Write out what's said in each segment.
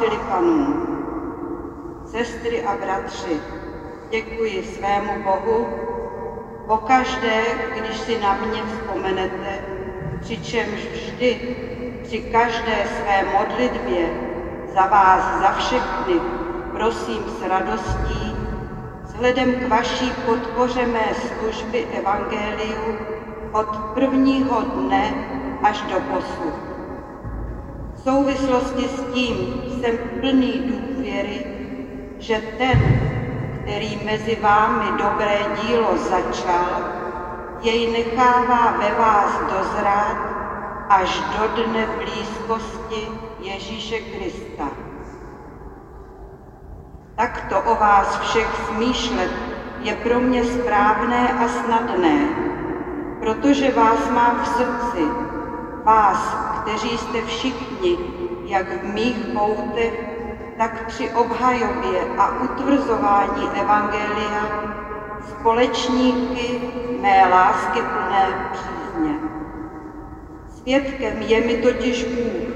Pavla Filipanů. Sestry a bratři, děkuji svému Bohu pokaždé, když si na mě vzpomenete, přičemž vždy při každé své modlitbě za vás, za všechny, prosím s radostí, vzhledem k vaší podpoře mé služby Evangeliu od prvního dne až do posud. Souvislosti s tím jsem plný důvěry, že ten, který mezi vámi dobré dílo začal, jej nechává ve vás dozrát až do dne blízkosti Ježíše Krista. Takto o vás všech smýšlet je pro mě správné a snadné, protože vás mám v srdci, vás, kteří jste všichni, jak v mých poutech, tak při obhajobě a utvrzování Evangelia společníky mé lásky plné přízně. Svědkem je mi totiž Bůh,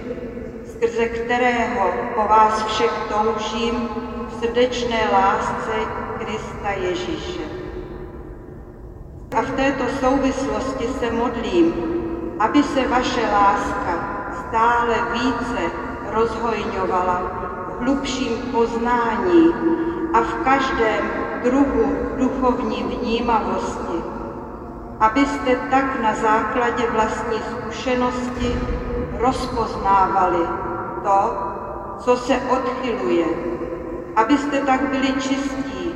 skrze kterého po vás všech toužím v srdečné lásce Krista Ježíše. A v této souvislosti se modlím, aby se vaše láska stále více rozhojňovala v hlubším poznání a v každém druhu duchovní vnímavosti, abyste tak na základě vlastní zkušenosti rozpoznávali to, co se odchyluje, abyste tak byli čistí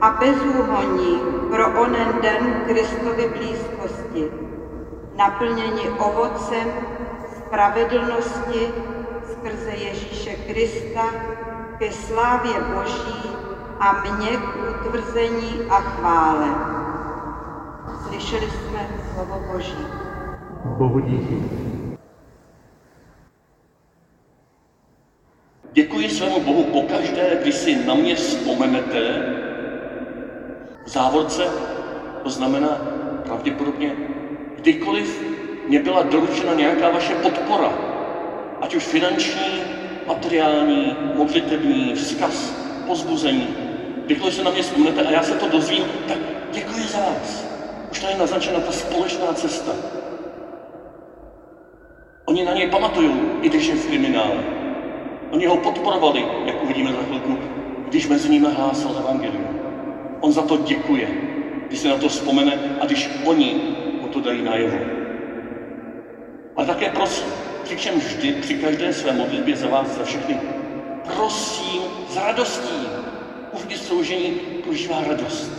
a bezúhonní pro onen den Kristovy blízkosti, naplněni ovocem spravedlnosti skrze Ježíše Krista ke slávě Boží a mě k utvrzení a chvále. Slyšeli jsme slovo Boží. Bohu díky. Děkuji svému Bohu pokaždé, když si na mě vzpomenete. V závorce to znamená pravděpodobně kdykoliv mě byla doručena nějaká vaše podpora, ať už finanční, materiální, modlitební, vzkaz, pozbuzení. Kdykoliv se na mě vzpomnete a já se to dozvím, tak děkuji za vás. Už tady je naznačena ta společná cesta. Oni na něj pamatují, i když je v kriminále. Oni ho podporovali, jak uvidíme za chvilku, když mezi nimi hlásal evangelium. On za to děkuje, když se na to vzpomene a když oni mu to dají najevo. Ale také prosím, přičem vždy při každé své modlitbě za vás, za všechny, prosím s radostí. Uvnitř soužení prožívá radost.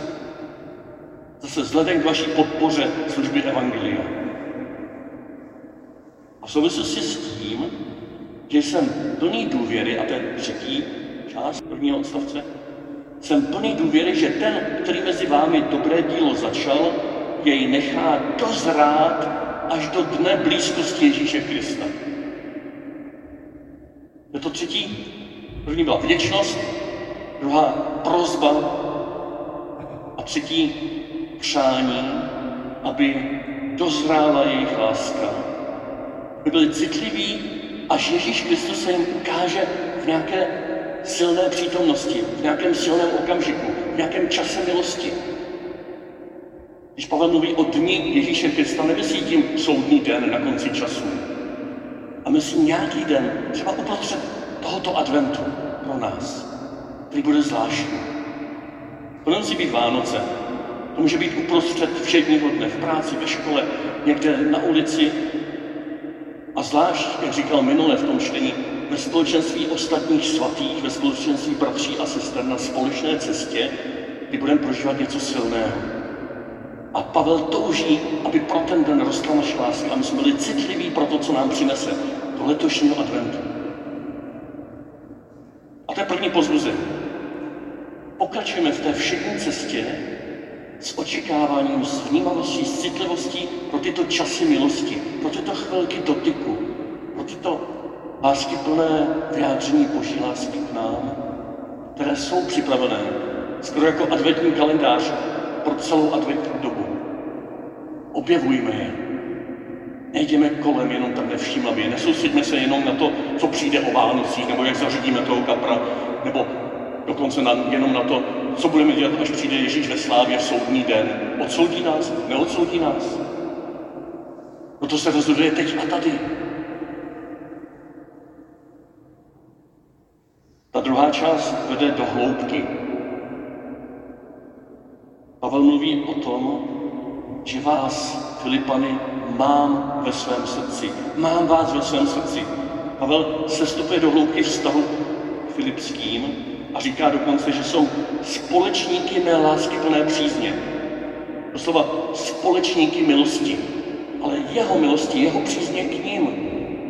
Zase vzhledem k vaší podpoře služby Evangelia. A v souvislosti s tím, že jsem plný důvěry, a to je třetí část prvního odstavce, jsem plný důvěry, že ten, který mezi vámi dobré dílo začal, jej nechá dozrát až do dne blízkosti Ježíše Krista. Je to třetí. První byla vděčnost, druhá prozba a třetí přání, aby dozrála jejich láska. Aby byli citliví, až Ježíš Kristus se jim ukáže v nějaké silné přítomnosti, v nějakém silném okamžiku, v nějakém čase milosti. Když Pavel mluví o dni Ježíše Krista, nemyslí tím soudní den na konci času. A myslí nějaký den, třeba uprostřed tohoto adventu pro nás, který bude zvláštní. To nemusí být Vánoce, to může být uprostřed všedního dne, v práci, ve škole, někde na ulici. A zvlášť, jak říkal minule v tom čtení, ve společenství ostatních svatých, ve společenství bratří a sester na společné cestě, kdy budeme prožívat něco silného. A Pavel touží, aby pro ten den rostla naše láska a my jsme byli citliví pro to, co nám přinese do letošního adventu. A to je první pozbuzení. Pokračujeme v té všední cestě s očekáváním, s vnímavostí, s citlivostí pro tyto časy milosti, pro tyto chvilky dotyku, pro tyto lásky plné vyjádření Boží lásky k nám, které jsou připravené skoro jako adventní kalendář pro celou adventní dobu. Objevujme je. Nejdeme kolem jenom tak nevšímavě, nesoustředíme se jenom na to, co přijde o Vánocích, nebo jak zařídíme toho kapra, nebo dokonce na, jenom na to, co budeme dělat, až přijde Ježíš ve slávě v soudní den. Odsoudí nás? Neodsoudí nás? No to se rozhoduje teď a tady. Ta druhá část vede do hloubky. Pavel mluví o tom, že vás, Filipany, mám ve svém srdci. Mám vás ve svém srdci. Pavel se stupuje do hloubky vztahu Filipským a říká dokonce, že jsou společníky mé lásky plné přízně. Doslova společníky milosti. Ale jeho milosti, jeho přízně k ním,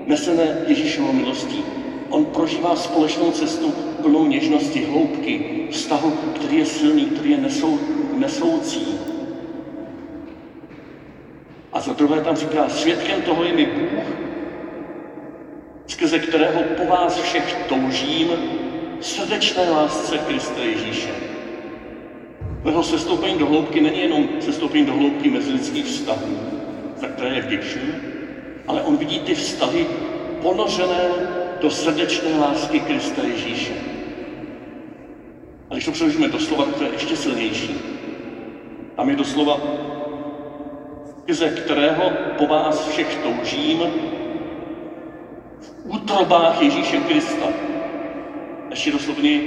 nesené Ježíšovou milostí. On prožívá společnou cestu plnou něžnosti, hloubky, vztahu, který je silný, který je nesou, nesoucí. A za druhé tam říká, svědkem toho je mi Bůh, skrze kterého po vás všech toužím srdečné lásce Krista Ježíše. Jeho sestoupení do hloubky není jenom sestoupení do hloubky mezilidských vztahů, za které je vděčný, ale on vidí ty vztahy ponořené do srdečné lásky Krista Ježíše. A když to přeložíme do slova, to je ještě silnější. Tam je doslova, ze kterého po vás všech toužím v útrobách Ježíše Krista. Ještě doslovně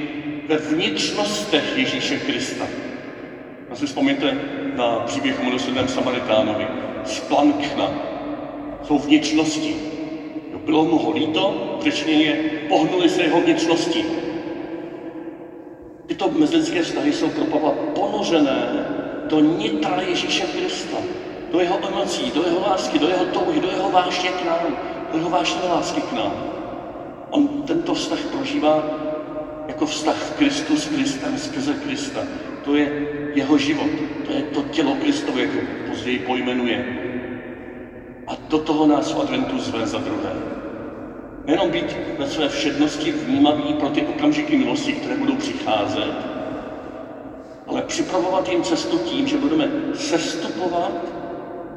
ve vnitřnostech Ježíše Krista. A si vzpomněte na příběh o milosrdném Samaritánovi. Splankna jsou vnitřnosti. Bylo mu ho líto, je pohnuli se jeho vnitřnosti. Tyto mezilidské vztahy jsou pro Pavla ponořené do nitra Ježíše Krista, do jeho emocí, do jeho lásky, do jeho touhy, do jeho vášně k nám, do jeho vášně lásky k nám. On tento vztah prožívá jako vztah v Kristu s Kristem, skrze Krista. To je jeho život, to je to tělo Kristovo, jak ho později pojmenuje. A do toho nás v adventu zve za druhé. Nejenom být ve své všednosti vnímavý pro ty okamžiky milosti, které budou přicházet, ale připravovat jim cestu tím, že budeme sestupovat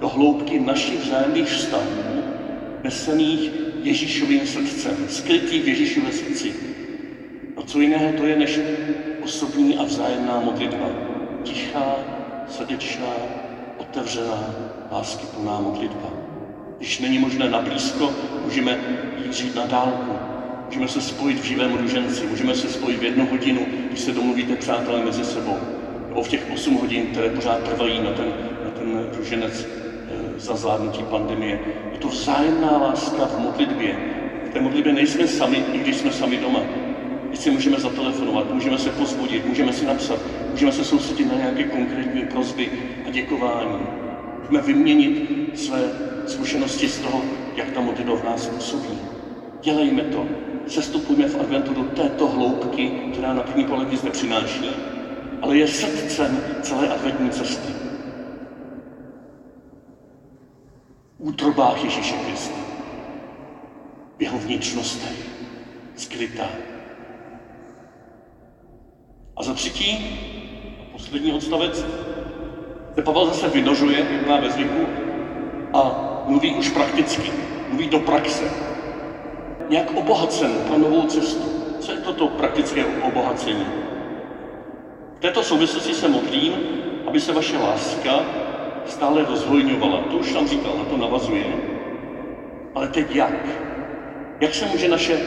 do hloubky našich vzájemných vztahů, nesených Ježíšovým srdcem, skrytý v Ježíšově srdci. A co jiného to je než osobní a vzájemná modlitba. Tichá, srdečná, otevřená, láskyplná modlitba. Když není možné na blízko, můžeme jít žít na dálku. Můžeme se spojit v živém ruženci, můžeme se spojit v jednu hodinu, když se domluvíte přátelé mezi sebou. Nebo v těch 8 hodin, které pořád trvají na ten, na ten ruženec za zvládnutí pandemie. Je to vzájemná láska v modlitbě. V té modlitbě nejsme sami, i když jsme sami doma. Si můžeme zatelefonovat, můžeme se pozbudit, můžeme si napsat, můžeme se soustředit na nějaké konkrétní prozby a děkování. Můžeme vyměnit své zkušenosti z toho, jak ta modlitba v nás působí. Dělejme to. Sestupujme v adventu do této hloubky, která na první pohled nic nepřináší, ale je srdcem celé adventní cesty. Útrobách Ježíše Krista. V jeho vnitřnostech. Skrytá. A za třetí, poslední odstavec, se Pavel zase vynožuje, má ve zvyku, a mluví už prakticky, mluví do praxe. Nějak obohacen pro novou cestu. Co je toto praktické obohacení? V této souvislosti se modlím, aby se vaše láska stále rozhojňovala. To už tam říkal, na to navazuje. Ale teď jak? Jak se může naše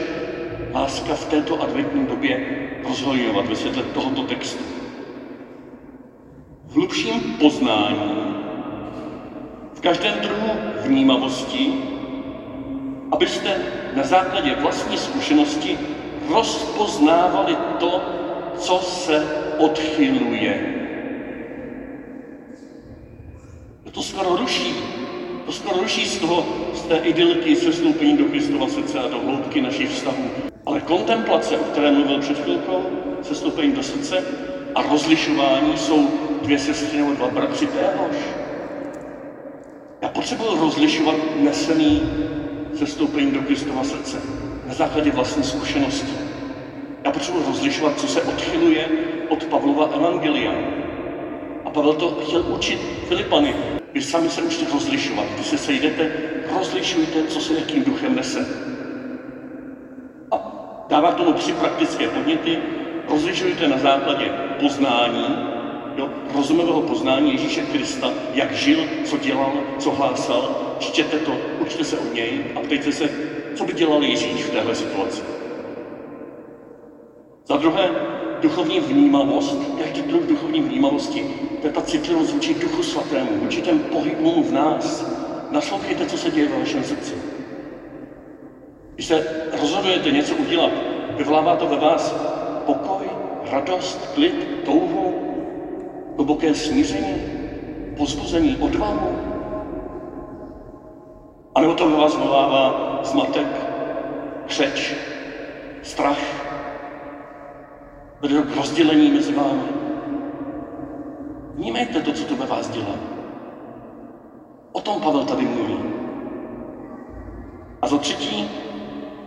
láska v této adventní době rozhojňovat ve světle tohoto textu? V hlubším poznání v každém druhu vnímavosti, abyste na základě vlastní zkušenosti rozpoznávali to, co se odchyluje. To skoro ruší. To skoro ruší z toho, z té idylky sestoupení do Kristova srdce a do hloubky našich vztahů. Ale kontemplace, o které mluvil před chvilkou, sestoupení do srdce a rozlišování jsou dvě sestry nebo dva bratři téhož. Já potřebuji rozlišovat nesený sestoupením do Kristova srdce na základě vlastní zkušenosti. Já potřebuji rozlišovat, co se odchyluje od Pavlova evangelia. A Pavel to chtěl učit Filipany. Vy sami se učte rozlišovat. Když se sejdete, rozlišujte, co se jakým duchem nese. A dává k tomu tři praktické podněty. Rozlišujte na základě poznání, jo, rozumového poznání Ježíše Krista, jak žil, co dělal, co hlásal. Čtěte to, učte se od něj a ptejte se, co by dělal Ježíš v téhle situaci. Za druhé, duchovní vnímavost, každý druh duchovní vnímavosti, to je ta citlivost vůči duchu svatému, vůči těm pohybům v nás. Naslouchejte, co se děje v vašem srdci. Když se rozhodujete něco udělat, vyvolává to ve vás pokoj, radost, klid, touhu, hluboké smíření, pozbuzení, odvahu. A nebo to ve vás vyvolává zmatek, křeč, strach, vede k rozdělení mezi vámi. Vnímejte to, co to ve vás dělá. O tom Pavel tady mluví. A za třetí,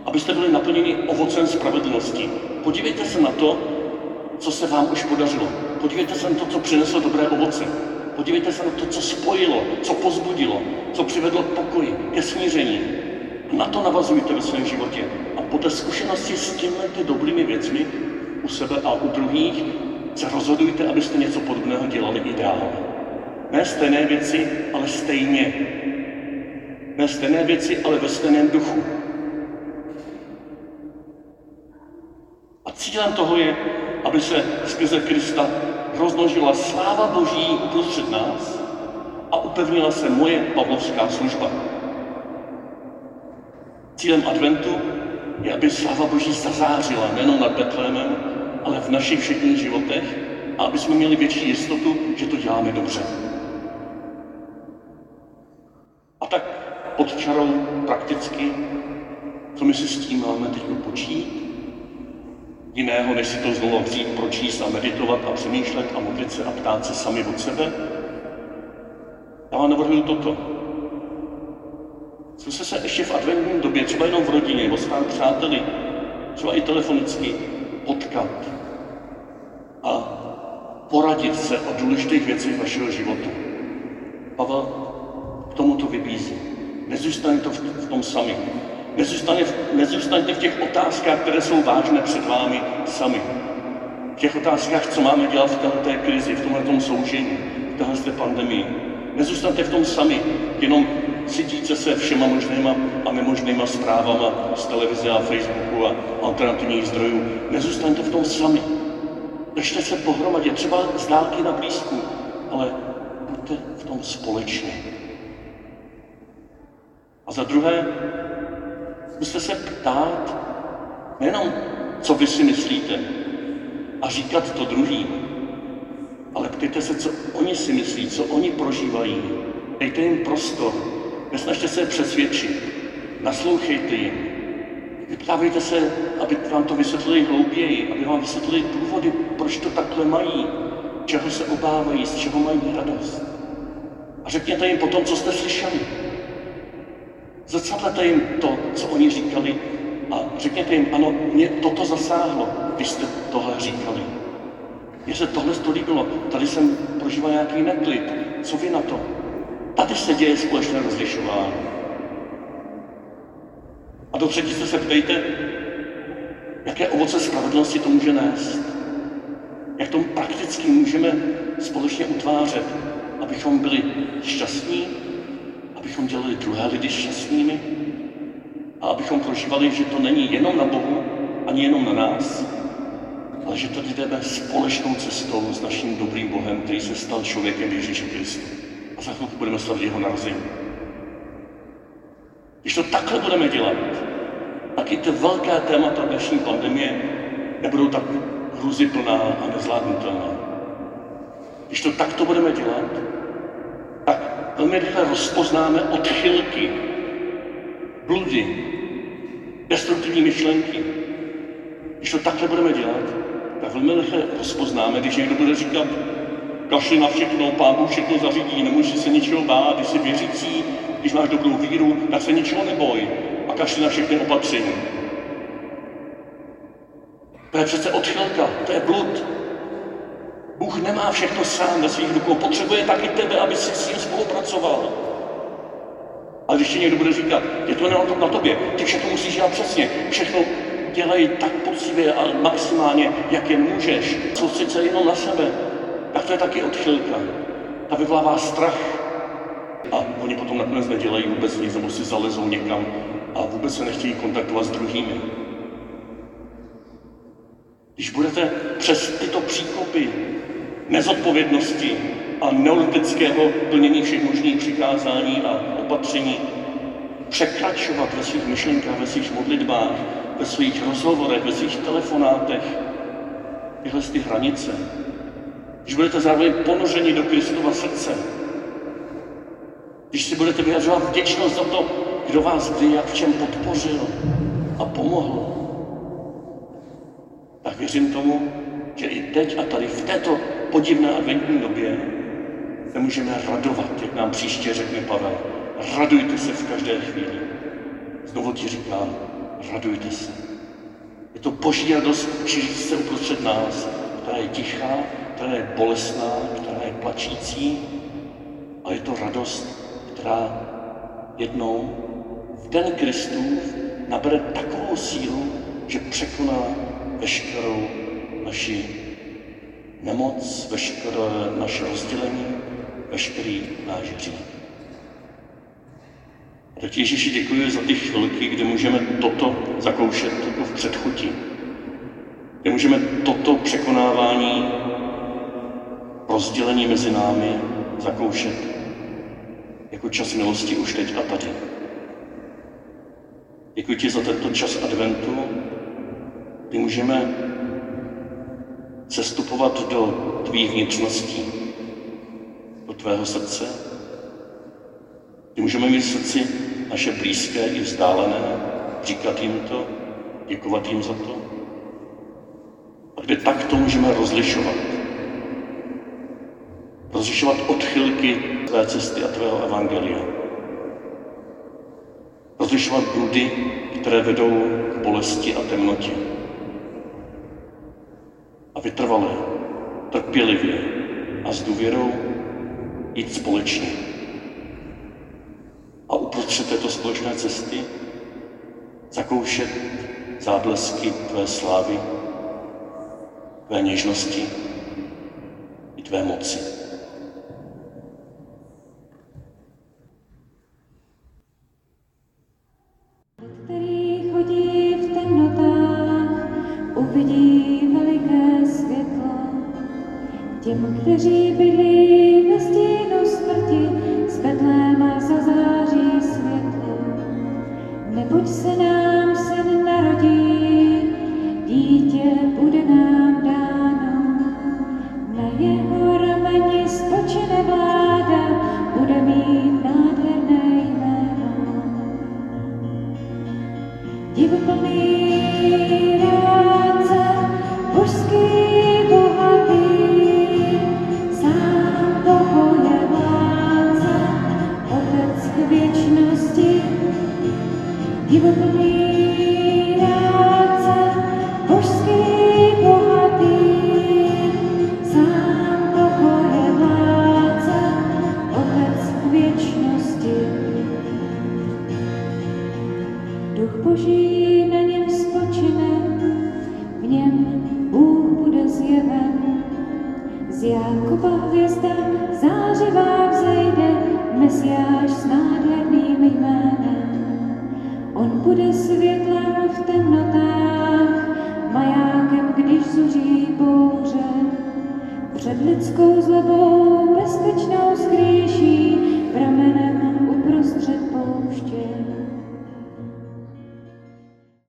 abyste byli naplněni ovocem spravedlnosti. Podívejte se na to, co se vám už podařilo. Podívejte se na to, co přineslo dobré ovoce. Podívejte se na to, co spojilo, co pozbudilo, co přivedlo k pokoji, ke smíření. Na to navazujte ve svém životě. A po té zkušenosti s těmhle dobrými věcmi u sebe a u druhých, se rozhodujte, abyste něco podobného dělali i dál. Ne stejné věci, ale stejně. Ne stejné věci, ale ve stejném duchu. A cílem toho je, aby se skrze Krista rozmnožila sláva Boží uprostřed nás a upevnila se moje pavlovská služba. Cílem adventu je, aby sláva Boží zazářila nejenom nad Betlémem, ale v našich všedních životech a aby jsme měli větší jistotu, že to děláme dobře. A tak pod čarou prakticky, co my si s tím máme teď počít, jiného, než si to znovu vzít, pročíst a meditovat a přemýšlet a modlit se a ptát se sami od sebe. Já vám navrhuju toto. Zkuste se ještě v adventní době, třeba jenom v rodině, nebo s přáteli, třeba i telefonicky, potkat a poradit se o důležitých věcech vašeho života. Pavel k tomuto vybízí. Nezůstaňte v, v tom sami. Nezůstaňte, nezůstaňte v těch otázkách, které jsou vážné před vámi sami. V těch otázkách, co máme dělat v této krizi, v tomhle soužení, v téhle pandemii. Nezůstaňte v tom sami, jenom cítíte se všema možnýma a nemožnýma zprávama z televize a Facebooku a alternativních zdrojů. Nezůstaňte v tom sami. Držte se pohromadě, třeba z dálky na blízku, ale buďte v tom společně. A za druhé, zkuste se ptát, nejenom, co vy si myslíte, a říkat to druhým, ale ptejte se, co oni si myslí, co oni prožívají. Dejte jim prostor, Nesnažte se přesvědčit, naslouchejte jim. Vyptávejte se, aby vám to vysvětlili hlouběji, aby vám vysvětlili důvody, proč to takhle mají, čeho se obávají, z čeho mají radost. A řekněte jim potom, co jste slyšeli. Zrcadlete jim to, co oni říkali a řekněte jim, ano, mě toto zasáhlo, když jste tohle říkali. Mně se tohle to líbilo, tady jsem prožíval nějaký neklid, co vy na to? Tady se děje společné rozlišování. A do třetí se ptejte, jaké ovoce spravedlnosti to může nést. Jak to prakticky můžeme společně utvářet, abychom byli šťastní, abychom dělali druhé lidi šťastnými a abychom prožívali, že to není jenom na Bohu, ani jenom na nás, ale že to jdeme společnou cestou s naším dobrým Bohem, který se stal člověkem Ježíše Kristu a za chvilku budeme slavit jeho narození. Když to takhle budeme dělat, tak i ty velké témata dnešní pandemie nebudou tak hruziplná a nezvládnutelná. Když to takto budeme dělat, tak velmi rychle rozpoznáme odchylky, bludy, destruktivní myšlenky. Když to takhle budeme dělat, tak velmi rychle rozpoznáme, když někdo bude říkat, kašli na všechno, pán Bůh všechno zařídí, nemůžeš se ničeho bát, když jsi věřící, když máš dobrou víru, tak se ničeho neboj a kašli na všechny opatření. To je přece odchylka, to je blud. Bůh nemá všechno sám ve svých rukou, potřebuje taky tebe, aby si s ním spolupracoval. A když ti někdo bude říkat, je to na, na tobě, ty všechno musíš dělat přesně, všechno dělej tak poctivě a maximálně, jak je můžeš, soustřed se jenom na sebe, tak to je taky odchylka. Ta vyvolává strach. A oni potom nakonec nedělají vůbec nic, nebo si zalezou někam a vůbec se nechtějí kontaktovat s druhými. Když budete přes tyto příkopy nezodpovědnosti a neolitického plnění všech možných přikázání a opatření překračovat ve svých myšlenkách, ve svých modlitbách, ve svých rozhovorech, ve svých telefonátech tyhle ty hranice, když budete zároveň ponořeni do Kristova srdce, když si budete vyjadřovat vděčnost za to, kdo vás kdy jak v čem podpořil a pomohl, tak věřím tomu, že i teď a tady v této podivné adventní době se můžeme radovat, jak nám příště řekne Pavel. Radujte se v každé chvíli. Znovu ti říkám, radujte se. Je to boží radost šíří se uprostřed nás, která je tichá, která je bolestná, která je plačící, a je to radost, která jednou v den Kristův nabere takovou sílu, že překoná veškerou naši nemoc, veškeré naše rozdělení, veškerý náš hřích. Teď Ježíši děkuji za ty chvilky, kdy můžeme toto zakoušet jako v předchutí. Kde můžeme toto překonávání rozdělení mezi námi zakoušet jako čas milosti už teď a tady. Děkuji ti za tento čas adventu, kdy můžeme sestupovat do tvých vnitřností, do tvého srdce, kdy můžeme mít srdci naše blízké i vzdálené, říkat jim to, děkovat jim za to. A kde takto můžeme rozlišovat rozlišovat odchylky tvé cesty a tvého evangelia. Rozlišovat bludy, které vedou k bolesti a temnotě. A vytrvalé, trpělivě a s důvěrou jít společně. A uprostřed této společné cesty zakoušet záblesky tvé slávy, tvé něžnosti i tvé moci.